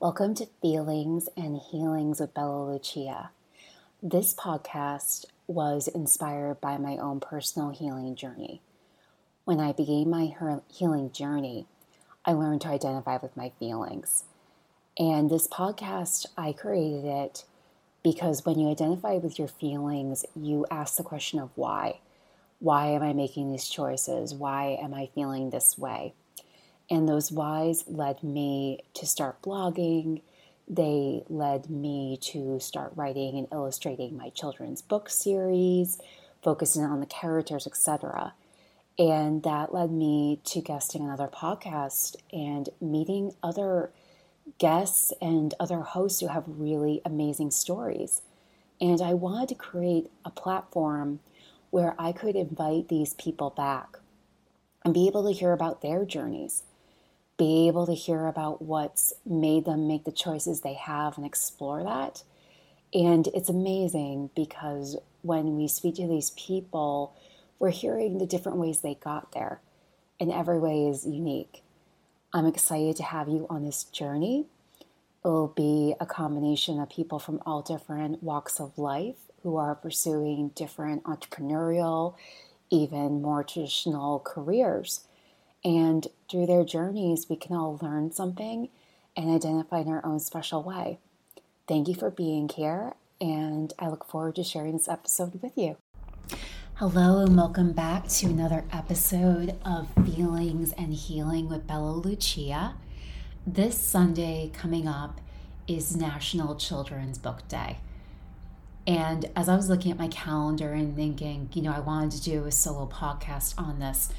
Welcome to Feelings and Healings with Bella Lucia. This podcast was inspired by my own personal healing journey. When I began my healing journey, I learned to identify with my feelings. And this podcast, I created it because when you identify with your feelings, you ask the question of why. Why am I making these choices? Why am I feeling this way? And those whys led me to start blogging. They led me to start writing and illustrating my children's book series, focusing on the characters, etc. And that led me to guesting another podcast and meeting other guests and other hosts who have really amazing stories. And I wanted to create a platform where I could invite these people back and be able to hear about their journeys be able to hear about what's made them make the choices they have and explore that. And it's amazing because when we speak to these people, we're hearing the different ways they got there, and every way is unique. I'm excited to have you on this journey. It will be a combination of people from all different walks of life who are pursuing different entrepreneurial, even more traditional careers. And through their journeys, we can all learn something and identify in our own special way. Thank you for being here, and I look forward to sharing this episode with you. Hello, and welcome back to another episode of Feelings and Healing with Bella Lucia. This Sunday coming up is National Children's Book Day. And as I was looking at my calendar and thinking, you know, I wanted to do a solo podcast on this,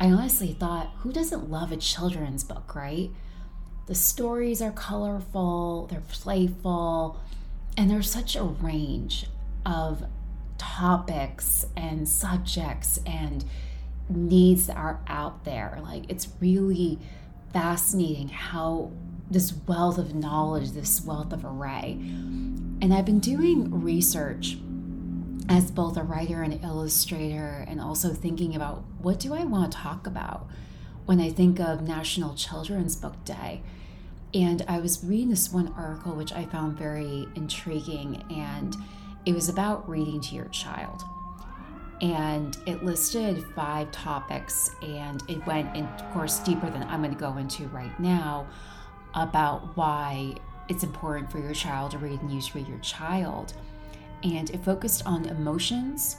I honestly thought, who doesn't love a children's book, right? The stories are colorful, they're playful, and there's such a range of topics and subjects and needs that are out there. Like, it's really fascinating how this wealth of knowledge, this wealth of array. And I've been doing research as both a writer and illustrator, and also thinking about what do I want to talk about when I think of National Children's Book Day. And I was reading this one article which I found very intriguing, and it was about reading to your child. And it listed five topics, and it went, in, of course, deeper than I'm going to go into right now about why it's important for your child to read and use Read Your Child and it focused on emotions,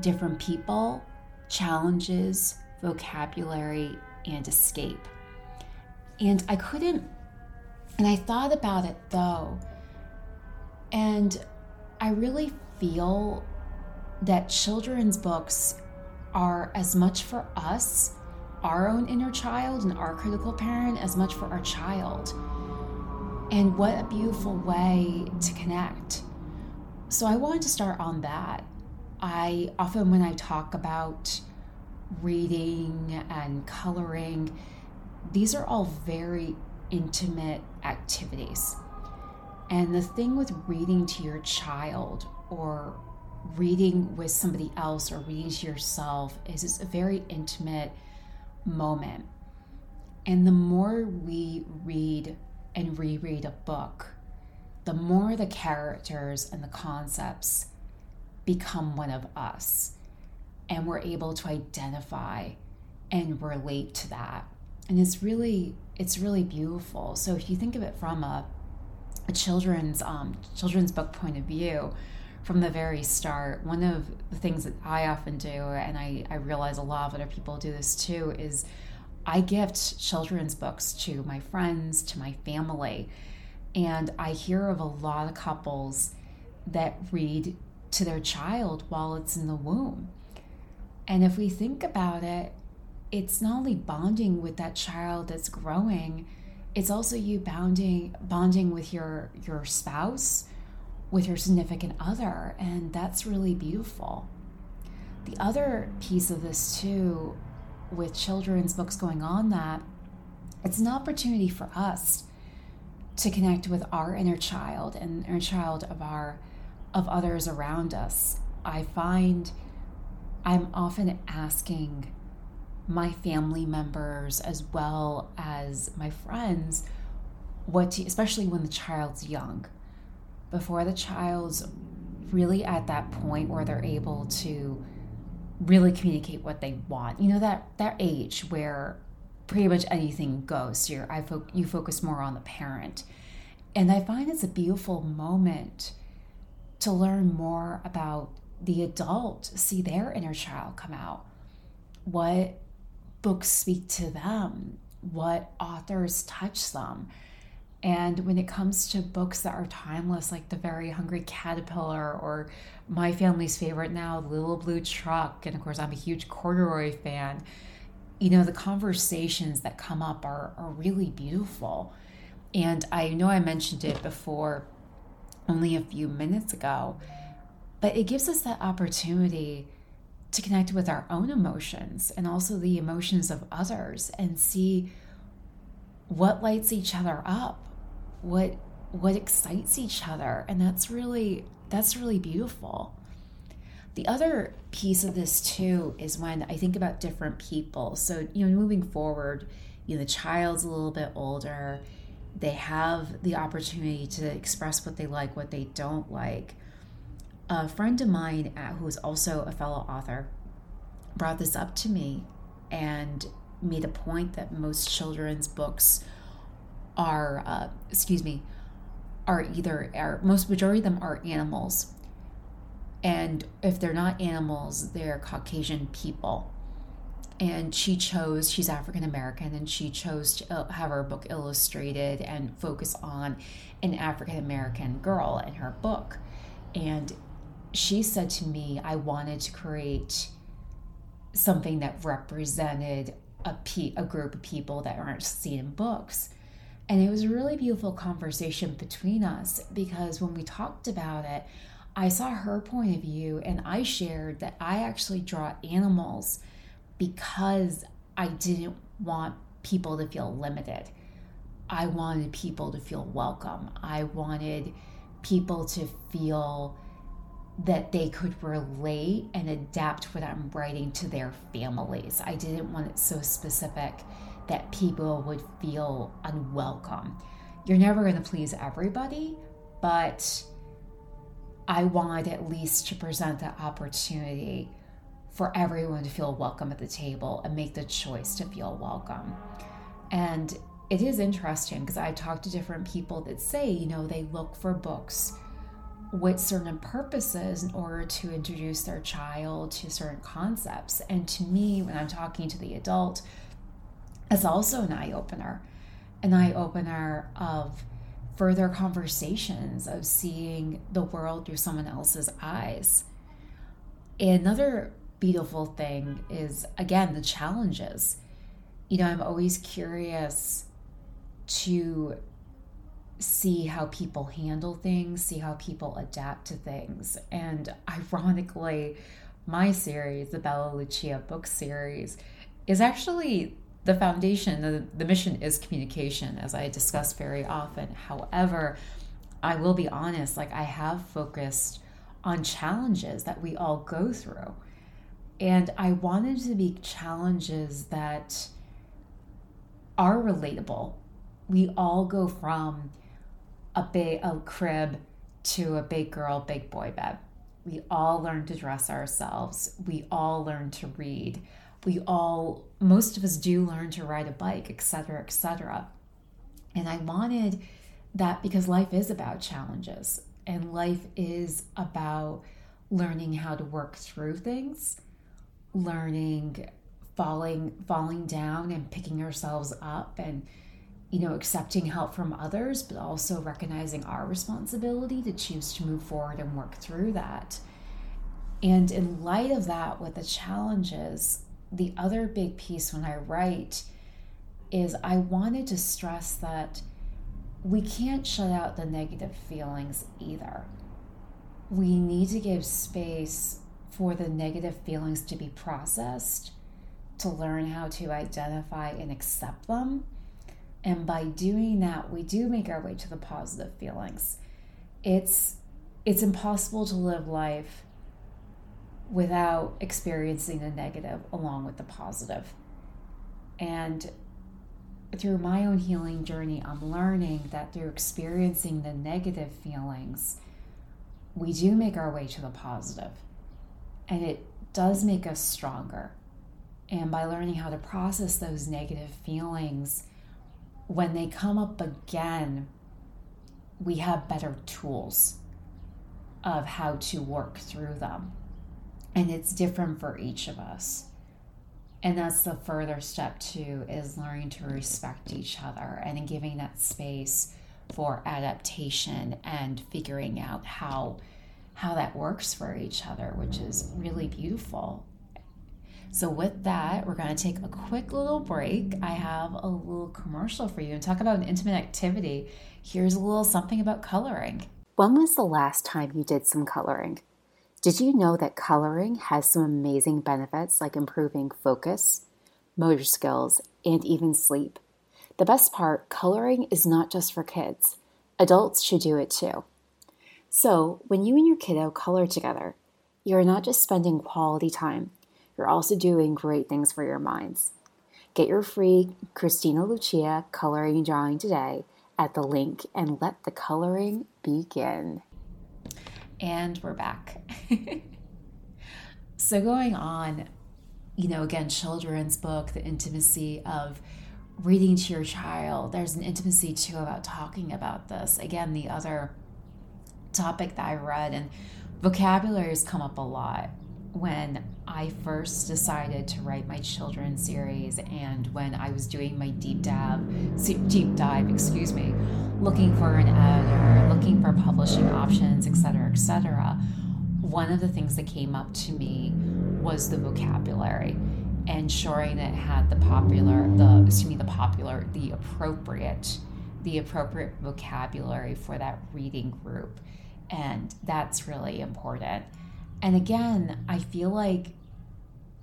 different people, challenges, vocabulary, and escape. And I couldn't, and I thought about it though, and I really feel that children's books are as much for us, our own inner child, and our critical parent, as much for our child. And what a beautiful way to connect. So I wanted to start on that. I often, when I talk about reading and coloring, these are all very intimate activities. And the thing with reading to your child or reading with somebody else or reading to yourself is it's a very intimate moment. And the more we read and reread a book, the more the characters and the concepts become one of us and we're able to identify and relate to that. And it's really it's really beautiful. So if you think of it from a, a children's um, children's book point of view from the very start one of the things that i often do and I, I realize a lot of other people do this too is i gift children's books to my friends to my family and I hear of a lot of couples that read to their child while it's in the womb. And if we think about it, it's not only bonding with that child that's growing, it's also you bonding bonding with your your spouse, with your significant other, and that's really beautiful. The other piece of this too with children's books going on that it's an opportunity for us to connect with our inner child and inner child of our of others around us. I find I'm often asking my family members as well as my friends, what to, especially when the child's young, before the child's really at that point where they're able to really communicate what they want. You know that that age where pretty much anything goes. You're, I fo- you focus more on the parent, and I find it's a beautiful moment to learn more about the adult, see their inner child come out. What books speak to them? What authors touch them? And when it comes to books that are timeless, like The Very Hungry Caterpillar or my family's favorite now, Little Blue Truck, and of course, I'm a huge corduroy fan, you know, the conversations that come up are, are really beautiful. And I know I mentioned it before only a few minutes ago, but it gives us that opportunity to connect with our own emotions and also the emotions of others and see what lights each other up what what excites each other and that's really that's really beautiful the other piece of this too is when i think about different people. So you know moving forward you know the child's a little bit older. They have the opportunity to express what they like what they don't like. A friend of mine uh, who's also a fellow author brought this up to me and made a point that most children's books are, uh, excuse me, are either, are, most majority of them are animals. And if they're not animals, they're Caucasian people. And she chose, she's African American, and she chose to have her book illustrated and focus on an African American girl in her book. And she said to me, I wanted to create something that represented a, pe- a group of people that aren't seen in books. And it was a really beautiful conversation between us because when we talked about it, I saw her point of view and I shared that I actually draw animals because I didn't want people to feel limited. I wanted people to feel welcome. I wanted people to feel that they could relate and adapt what I'm writing to their families. I didn't want it so specific that people would feel unwelcome. You're never going to please everybody, but I wanted at least to present the opportunity for everyone to feel welcome at the table and make the choice to feel welcome. And it is interesting because I talk to different people that say, you know, they look for books with certain purposes in order to introduce their child to certain concepts. And to me, when I'm talking to the adult, it's also an eye opener, an eye opener of further conversations, of seeing the world through someone else's eyes. Another beautiful thing is, again, the challenges. You know, I'm always curious to see how people handle things, see how people adapt to things. And ironically, my series, the Bella Lucia book series, is actually the foundation, the, the mission is communication, as I discuss very often. However, I will be honest, like I have focused on challenges that we all go through. And I wanted to be challenges that are relatable. We all go from a big a crib to a big girl, big boy bed. We all learn to dress ourselves. We all learn to read we all most of us do learn to ride a bike etc etc and i wanted that because life is about challenges and life is about learning how to work through things learning falling falling down and picking ourselves up and you know accepting help from others but also recognizing our responsibility to choose to move forward and work through that. And in light of that with the challenges the other big piece when I write is I wanted to stress that we can't shut out the negative feelings either. We need to give space for the negative feelings to be processed, to learn how to identify and accept them. And by doing that, we do make our way to the positive feelings. It's it's impossible to live life without experiencing the negative along with the positive. And through my own healing journey, I'm learning that through experiencing the negative feelings, we do make our way to the positive. And it does make us stronger. And by learning how to process those negative feelings, when they come up again, we have better tools of how to work through them. And it's different for each of us. And that's the further step too is learning to respect each other and giving that space for adaptation and figuring out how how that works for each other, which is really beautiful. So, with that, we're going to take a quick little break. I have a little commercial for you and talk about an intimate activity. Here's a little something about coloring. When was the last time you did some coloring? Did you know that coloring has some amazing benefits like improving focus, motor skills, and even sleep? The best part coloring is not just for kids, adults should do it too. So, when you and your kiddo color together, you're not just spending quality time you're also doing great things for your minds. Get your free Kristina Lucia coloring drawing today at the link and let the coloring begin. And we're back. so, going on, you know, again, children's book, the intimacy of reading to your child. There's an intimacy too about talking about this. Again, the other topic that I read and vocabulary has come up a lot when I first decided to write my children's series and when I was doing my deep dive, deep dive, excuse me, looking for an editor, looking for publishing options, etc., etc., one of the things that came up to me was the vocabulary, ensuring that it had the popular, the excuse me, the popular, the appropriate, the appropriate vocabulary for that reading group, and that's really important and again, I feel like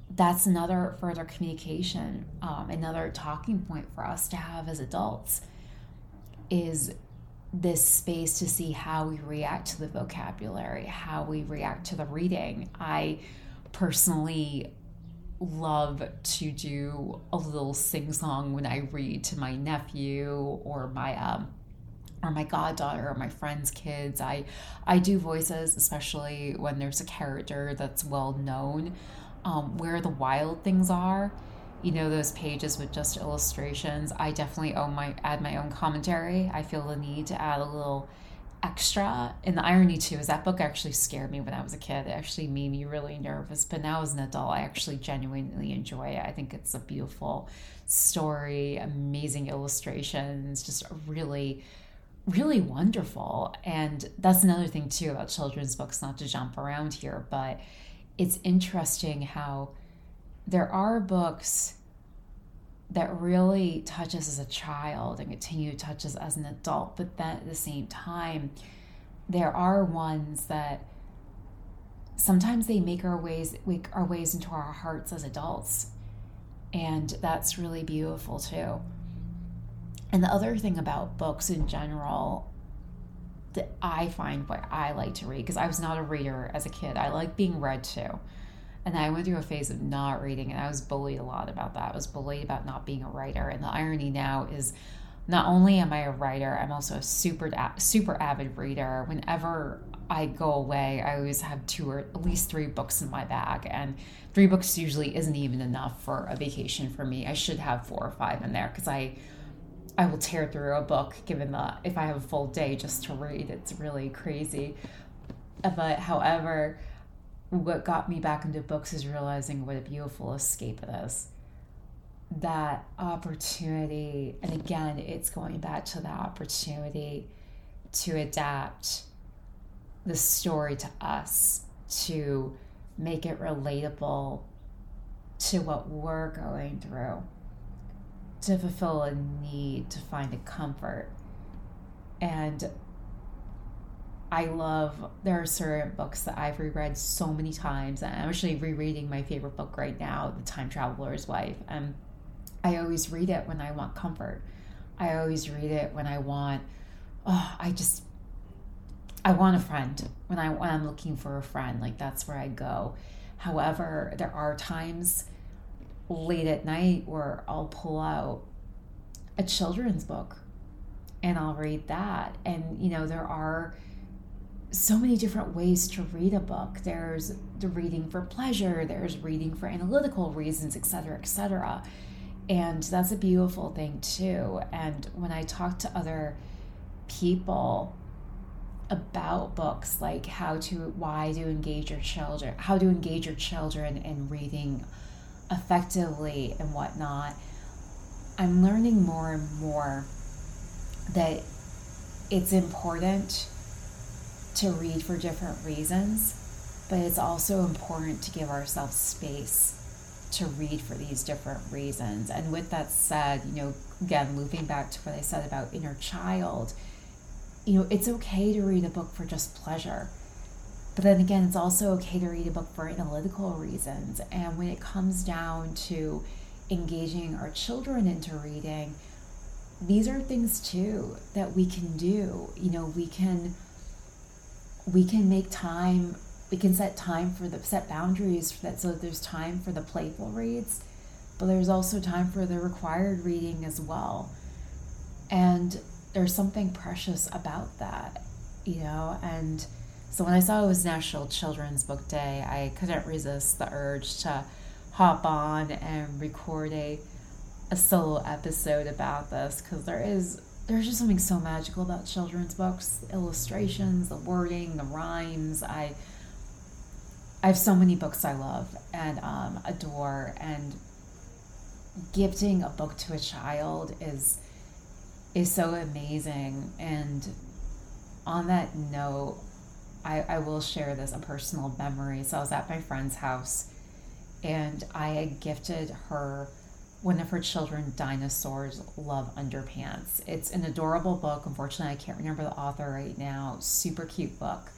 that's another further communication, um, another talking point for us to have as adults is this space to see how we react to the vocabulary, how we react to the reading. I personally love to do a little sing song when I read to my nephew or my um, or my goddaughter or my friends' kids. I I do voices, especially when there's a character that's well known. Um, where the wild things are, you know, those pages with just illustrations. I definitely own my add my own commentary. I feel the need to add a little extra. And the irony too is that book actually scared me when I was a kid. It actually made me really nervous. But now as an adult, I actually genuinely enjoy it. I think it's a beautiful story, amazing illustrations, just really really wonderful. And that's another thing, too, about children's books, not to jump around here, but it's interesting how there are books that really touch us as a child and continue to touch us as an adult, but then at the same time, there are ones that sometimes they make our ways make our ways into our hearts as adults. And that's really beautiful too. And the other thing about books in general that I find what I like to read, because I was not a reader as a kid, I like being read to. And I went through a phase of not reading, and I was bullied a lot about that. I was bullied about not being a writer. And the irony now is not only am I a writer, I'm also a super super avid reader. Whenever I go away, I always have two or at least three books in my bag, and three books usually isn't even enough for a vacation for me. I should have four or five in there because I I will tear through a book given that if I have a full day just to read, it's really crazy. But however, what got me back into books is realizing what a beautiful escape it is. That opportunity, and again, it's going back to the opportunity to adapt the story to us, to make it relatable to what we're going through to fulfill a need, to find a comfort. And I love, there are certain books that I've reread so many times. I'm actually rereading my favorite book right now, The Time Traveler's Wife. And I always read it when I want comfort. I always read it when I want, oh, I just, I want a friend. When, I, when I'm looking for a friend, like that's where I go. However, there are times late at night where I'll pull out a children's book and I'll read that. And, you know, there are so many different ways to read a book. There's the reading for pleasure, there's reading for analytical reasons, etc., etc. And that's a beautiful thing too. And when I talk to other people about books, like how to, why to engage your children, how to engage your children in reading effectively and whatnot, I'm learning more and more that it's important to read for different reasons, but it's also important to give ourselves space to read for these different reasons. And with that said, you know, again, looping back to what I said about inner child, you know, it's okay to read a book for just pleasure. But then again, it's also okay to read a book for analytical reasons. And when it comes down to engaging our children into reading, these are things too that we can do. You know, we can we can make time we can set time for the set boundaries for that so that there's time for the playful reads but there's also time for the required reading as well. And there's something precious about that you know and so when i saw it was national children's book day i couldn't resist the urge to hop on and record a a solo episode about this because there is there's just something so magical about children's books. The illustrations the wording the rhymes. I i have so many books i love and um, adore and gifting a book to a child is is so amazing. And on that note I, I will share this a personal memory. So i was at my friend's house and i had gifted her one of her children, Dinosaurs Love Underpants. It's an adorable book. Unfortunately, I can't remember the author right now. Super cute book.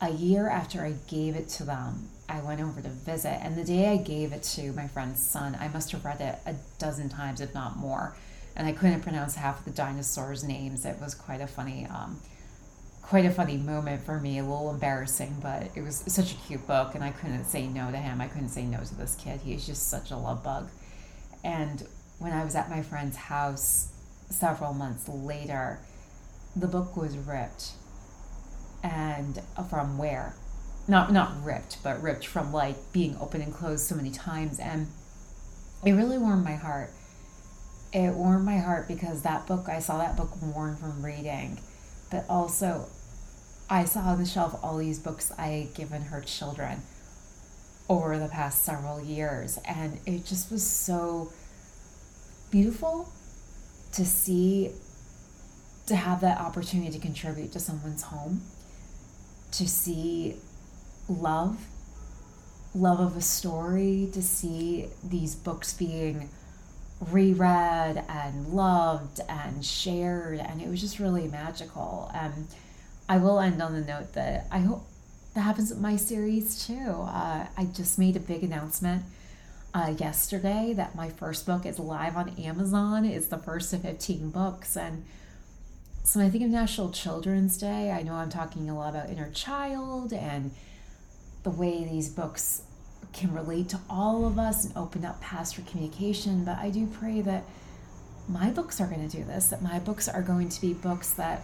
A year after I gave it to them, I went over to visit. And the day I gave it to my friend's son, I must have read it a dozen times, if not more. And I couldn't pronounce half of the dinosaurs' names. It was quite a funny, um, quite a funny moment for me. A little embarrassing, but it was such a cute book, and I couldn't say no to him. I couldn't say no to this kid. He's just such a love bug. And when I was at my friend's house several months later, the book was ripped. And from where? Not not ripped, but ripped from like being open and closed so many times and it really warmed my heart. It warmed my heart because that book, I saw that book worn from reading, but also I saw on the shelf all these books I had given her children over the past several years. And it just was so beautiful to see, to have that opportunity to contribute to someone's home, to see love, love of a story, to see these books being reread and loved and shared. And it was just really magical. And I will end on the note that I hope that happens with my series too. Uh, I just made a big announcement uh, yesterday that my first book is live on Amazon. It's the first of 15 books. And so I think of National Children's Day, I know I'm talking a lot about inner child and the way these books can relate to all of us and open up paths for communication. But I do pray that my books are going to do this, that my books are going to be books that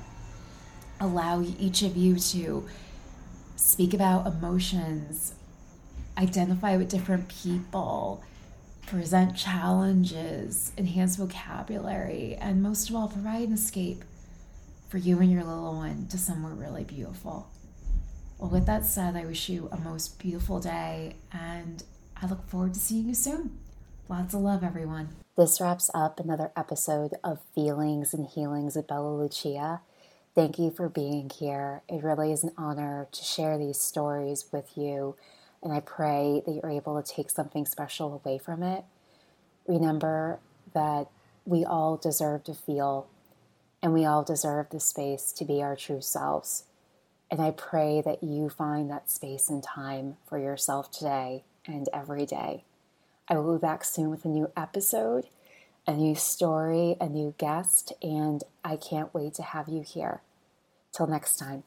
allow each of you to speak about emotions, identify with different people, present challenges, enhance vocabulary, and most of all, provide an escape for you and your little one to somewhere really beautiful. Well, with that said, I wish you a most beautiful day and I look forward to seeing you soon. Lots of love, everyone. This wraps up another episode of Feelings and Healings with Bella Lucia. Thank you for being here. It really is an honor to share these stories with you, and I pray that you're able to take something special away from it. Remember that we all deserve to feel, and we all deserve the space to be our true selves. And I pray that you find that space and time for yourself today and every day. I will be back soon with a new episode a new story, a new guest, and I can't wait to have you here. Till next time.